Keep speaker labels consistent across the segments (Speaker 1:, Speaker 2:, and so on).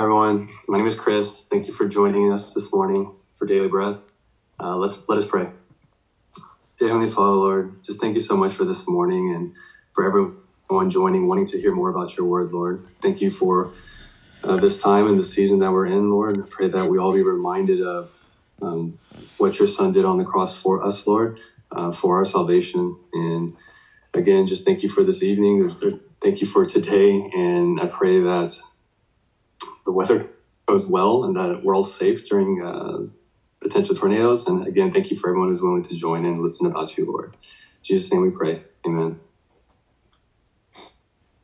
Speaker 1: Hi, everyone. My name is Chris. Thank you for joining us this morning for Daily Breath. Uh, let's let us pray. Dear Heavenly Father, Lord, just thank you so much for this morning and for everyone joining, wanting to hear more about your word, Lord. Thank you for uh, this time and the season that we're in, Lord. I pray that we all be reminded of um, what your Son did on the cross for us, Lord, uh, for our salvation. And again, just thank you for this evening. Thank you for today. And I pray that the weather goes well and that we're all safe during uh, potential tornadoes. And again, thank you for everyone who's willing to join and listen about you, Lord. In Jesus' name we pray. Amen.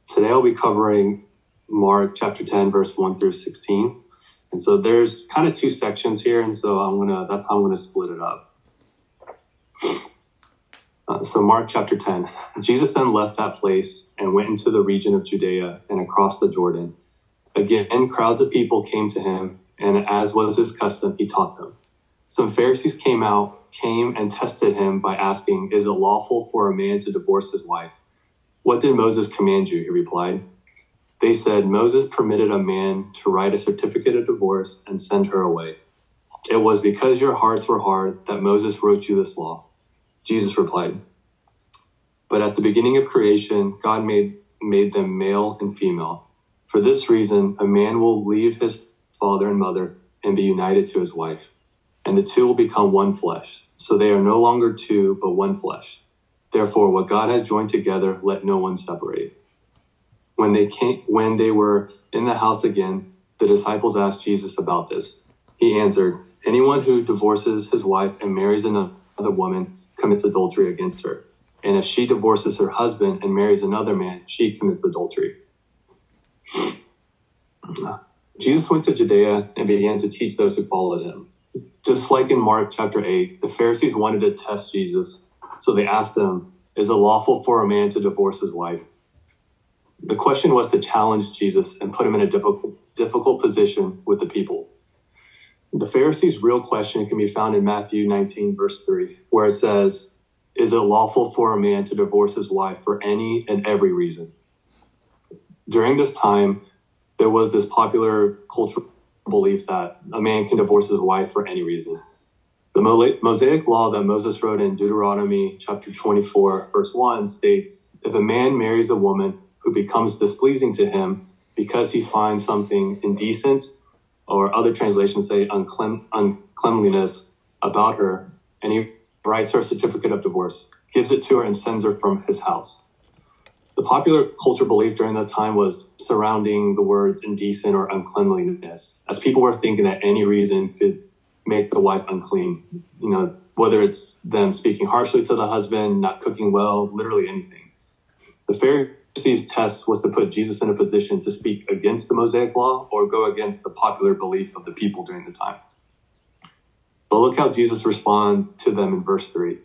Speaker 1: Today I'll be covering Mark chapter 10, verse 1 through 16. And so there's kind of two sections here. And so I'm going to, that's how I'm going to split it up. Uh, so, Mark chapter 10. Jesus then left that place and went into the region of Judea and across the Jordan Again, crowds of people came to him, and as was his custom, he taught them. Some Pharisees came out, came and tested him by asking, Is it lawful for a man to divorce his wife? What did Moses command you? He replied. They said, Moses permitted a man to write a certificate of divorce and send her away. It was because your hearts were hard that Moses wrote you this law. Jesus replied, But at the beginning of creation, God made, made them male and female. For this reason, a man will leave his father and mother and be united to his wife, and the two will become one flesh. So they are no longer two, but one flesh. Therefore, what God has joined together, let no one separate. When they came, when they were in the house again, the disciples asked Jesus about this. He answered, Anyone who divorces his wife and marries another woman commits adultery against her. And if she divorces her husband and marries another man, she commits adultery. Jesus went to Judea and began to teach those who followed him. Just like in Mark chapter 8, the Pharisees wanted to test Jesus, so they asked him, Is it lawful for a man to divorce his wife? The question was to challenge Jesus and put him in a difficult, difficult position with the people. The Pharisees' real question can be found in Matthew 19, verse 3, where it says, Is it lawful for a man to divorce his wife for any and every reason? during this time, there was this popular cultural belief that a man can divorce his wife for any reason. The Mosaic law that Moses wrote in Deuteronomy chapter 24, verse 1 states if a man marries a woman who becomes displeasing to him because he finds something indecent, or other translations say unclean, uncleanliness about her, and he writes her a certificate of divorce, gives it to her, and sends her from his house the popular culture belief during that time was surrounding the words indecent or uncleanliness, as people were thinking that any reason could make the wife unclean. You know, whether it's them speaking harshly to the husband, not cooking well, literally anything. The Pharisees' test was to put Jesus in a position to speak against the Mosaic law or go against the popular belief of the people during the time. But look how Jesus responds to them in verse 3.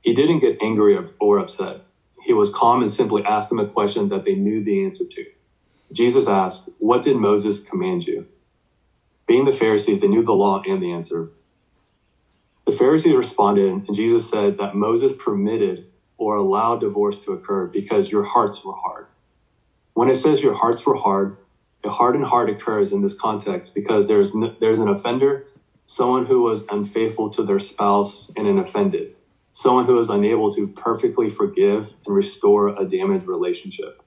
Speaker 1: He didn't get angry or upset. He was calm and simply asked them a question that they knew the answer to. Jesus asked, What did Moses command you? Being the Pharisees, they knew the law and the answer. The Pharisees responded, and Jesus said that Moses permitted or allowed divorce to occur because your hearts were hard. When it says your hearts were hard, a hardened heart occurs in this context because there's, there's an offender, someone who was unfaithful to their spouse, and an offended someone who is unable to perfectly forgive and restore a damaged relationship.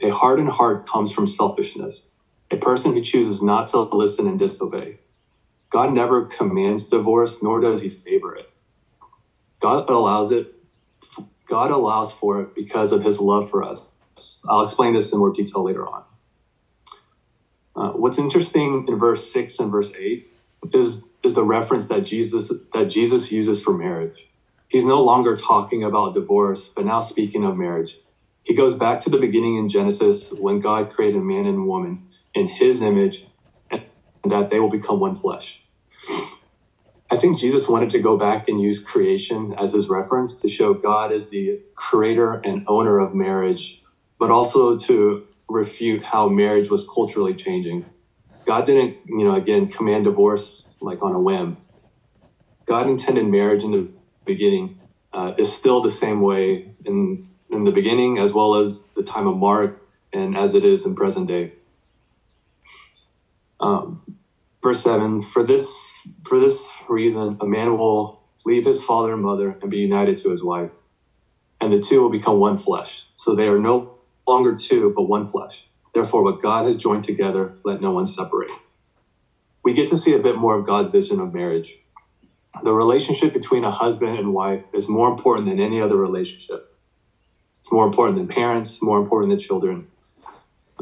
Speaker 1: A hardened heart comes from selfishness, a person who chooses not to listen and disobey. God never commands divorce, nor does he favor it. God allows it. God allows for it because of his love for us. I'll explain this in more detail later on. Uh, what's interesting in verse 6 and verse 8 is, is the reference that Jesus that Jesus uses for marriage. He's no longer talking about divorce, but now speaking of marriage. He goes back to the beginning in Genesis when God created man and woman in his image and that they will become one flesh. I think Jesus wanted to go back and use creation as his reference to show God as the creator and owner of marriage, but also to refute how marriage was culturally changing. God didn't, you know, again, command divorce like on a whim. God intended marriage in the beginning uh, is still the same way in in the beginning as well as the time of Mark and as it is in present day. Um, verse 7 For this, for this reason, a man will leave his father and mother and be united to his wife, and the two will become one flesh. So they are no longer two, but one flesh. Therefore, what God has joined together, let no one separate. We get to see a bit more of God's vision of marriage. The relationship between a husband and wife is more important than any other relationship. It's more important than parents, more important than children.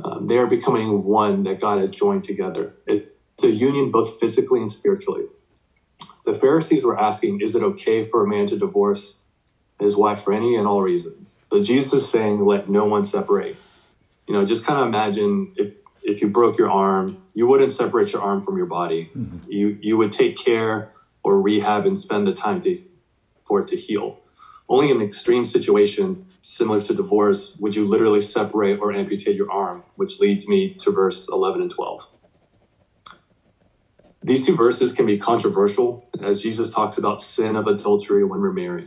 Speaker 1: Um, they are becoming one that God has joined together. It's a union both physically and spiritually. The Pharisees were asking, is it okay for a man to divorce his wife for any and all reasons? But Jesus is saying, let no one separate. You know, just kind of imagine if, if you broke your arm, you wouldn't separate your arm from your body. Mm-hmm. You, you would take care or rehab and spend the time to, for it to heal. Only in an extreme situation, similar to divorce, would you literally separate or amputate your arm, which leads me to verse 11 and 12. These two verses can be controversial as Jesus talks about sin of adultery when we're.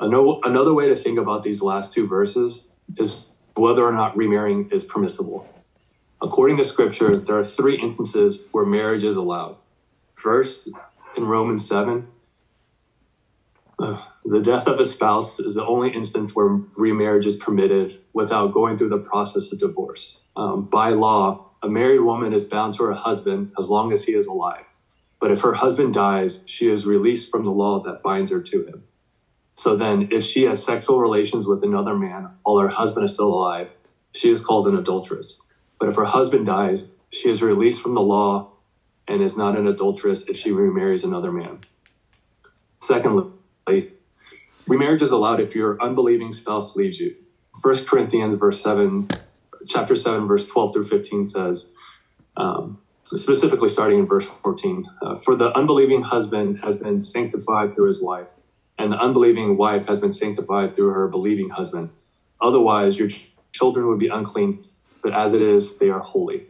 Speaker 1: Another way to think about these last two verses is whether or not remarrying is permissible. According to scripture, there are three instances where marriage is allowed. First, in Romans 7, uh, the death of a spouse is the only instance where remarriage is permitted without going through the process of divorce. Um, by law, a married woman is bound to her husband as long as he is alive. But if her husband dies, she is released from the law that binds her to him. So then, if she has sexual relations with another man while her husband is still alive, she is called an adulteress. But if her husband dies, she is released from the law and is not an adulteress if she remarries another man. Secondly, remarriage is allowed if your unbelieving spouse leaves you. 1 Corinthians verse 7 chapter 7, verse 12 through 15 says, um, specifically starting in verse 14, uh, For the unbelieving husband has been sanctified through his wife, and the unbelieving wife has been sanctified through her believing husband. Otherwise, your ch- children would be unclean, but as it is, they are holy.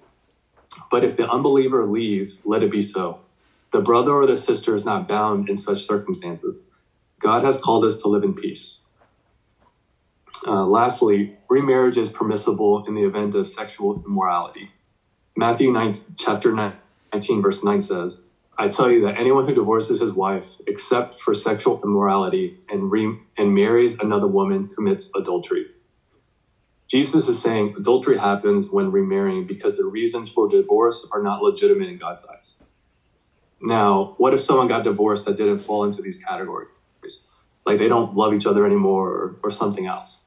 Speaker 1: But if the unbeliever leaves, let it be so. The brother or the sister is not bound in such circumstances. God has called us to live in peace. Uh, lastly, remarriage is permissible in the event of sexual immorality. Matthew 9, chapter 19, verse 9 says, I tell you that anyone who divorces his wife except for sexual immorality and, re- and marries another woman commits adultery. Jesus is saying adultery happens when remarrying because the reasons for divorce are not legitimate in God's eyes. Now, what if someone got divorced that didn't fall into these categories? Like they don't love each other anymore or, or something else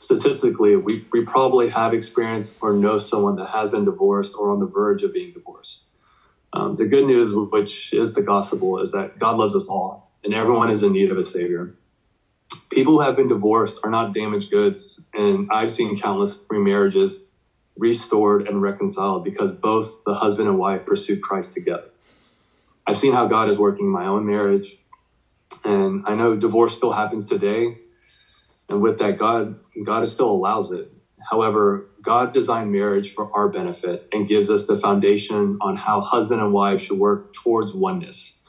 Speaker 1: statistically, we, we probably have experienced or know someone that has been divorced or on the verge of being divorced. Um, the good news, which is the gospel, is that God loves us all and everyone is in need of a savior. People who have been divorced are not damaged goods, and I've seen countless remarriages restored and reconciled because both the husband and wife pursued Christ together. I've seen how God is working in my own marriage, and I know divorce still happens today, and with that, God, God still allows it. However, God designed marriage for our benefit and gives us the foundation on how husband and wife should work towards oneness.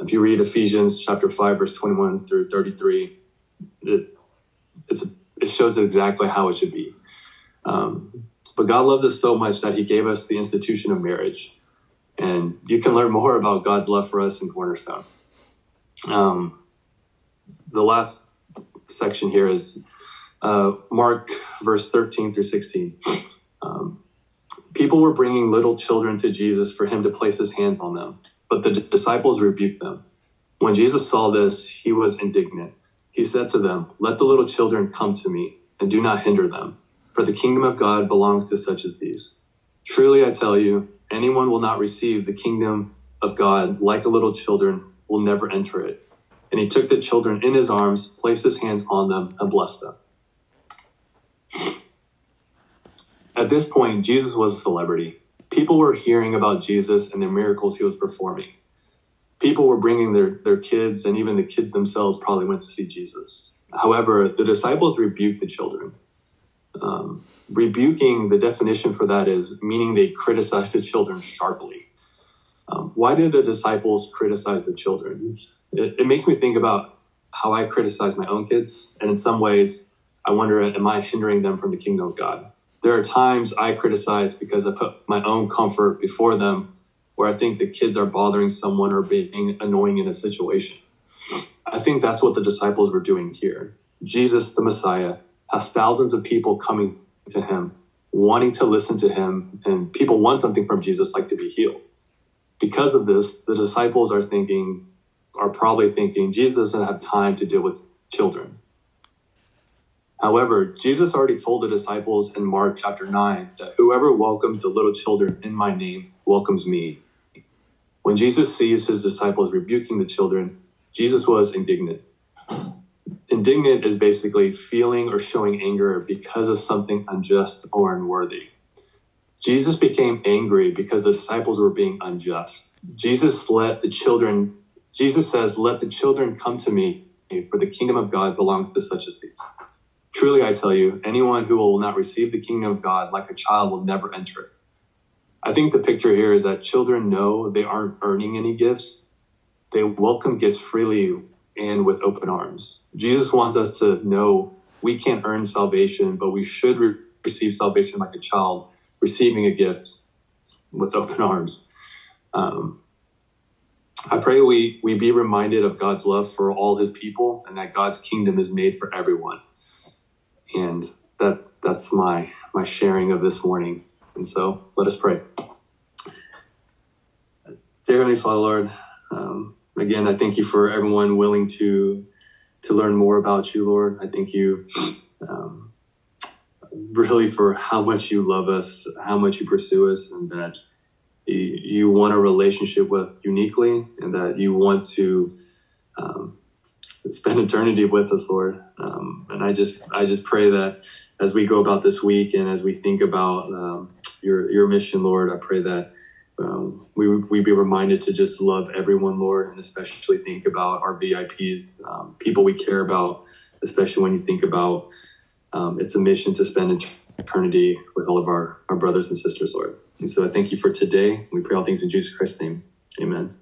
Speaker 1: If you read Ephesians chapter 5, verse 21 through 33, it, it shows exactly how it should be. Um, but God loves us so much that he gave us the institution of marriage. And you can learn more about God's love for us in Cornerstone. Um, the last section here is uh, Mark verse 13 through 16. Um, people were bringing little children to Jesus for him to place his hands on them, but the disciples rebuked them. When Jesus saw this, he was indignant. He said to them, Let the little children come to me, and do not hinder them, for the kingdom of God belongs to such as these. Truly I tell you, anyone will not receive the kingdom of God like a little children will never enter it. And he took the children in his arms, placed his hands on them, and blessed them. At this point, Jesus was a celebrity. People were hearing about Jesus and the miracles he was performing. People were bringing their, their kids, and even the kids themselves probably went to see Jesus. However, the disciples rebuked the children. Um, rebuking, the definition for that is meaning they criticized the children sharply. Um, why did the disciples criticize the children? it, it makes me think about how I criticize my own kids. And in some ways, I wonder, am I hindering them from the kingdom of God? there are times I criticize because I put my own comfort before them, where I think the kids are bothering someone or being annoying in a situation. I think that's what the disciples were doing here. Jesus, the Messiah, has thousands of people coming to him, wanting to listen to him, and people want something from Jesus, like to be healed. Because of this, the disciples are thinking, are probably thinking, Jesus doesn't have time to deal with children. However, Jesus already told the disciples in Mark chapter 9 that whoever welcomes the little children in my name welcomes me. When Jesus sees his disciples rebuking the children, Jesus was indignant. Indignant is basically feeling or showing anger because of something unjust or unworthy. Jesus became angry because the disciples were being unjust. Jesus let the children, Jesus says, Let the children come to me, for the kingdom of God belongs to such as these. Truly, I tell you, anyone who will not receive the kingdom of God like a child will never enter it. I think the picture here is that children know they aren't earning any gifts. They welcome gifts freely and with open arms. Jesus wants us to know we can't earn salvation, but we should re- receive salvation like a child receiving a gift with open arms. Um, I pray we, we be reminded of God's love for all his people and that God's kingdom is made for everyone and that that's my my sharing of this morning. And so let us pray. Dear Heavenly Father, Lord, um, again, I thank you for everyone willing to to learn more about you, Lord. I thank you um, really for how much you love us, how much you pursue us, and that you, want a relationship with uniquely, and that you want to um, spend eternity with us, Lord. Um, and I just I just pray that as we go about this week and as we think about um, your your mission, Lord, I pray that um, we we be reminded to just love everyone, Lord, and especially think about our VIPs, um, people we care about, especially when you think about um, it's a mission to spend eternity with all of our, our brothers and sisters, Lord. And so I thank you for today. We pray all things in Jesus Christ's name. Amen.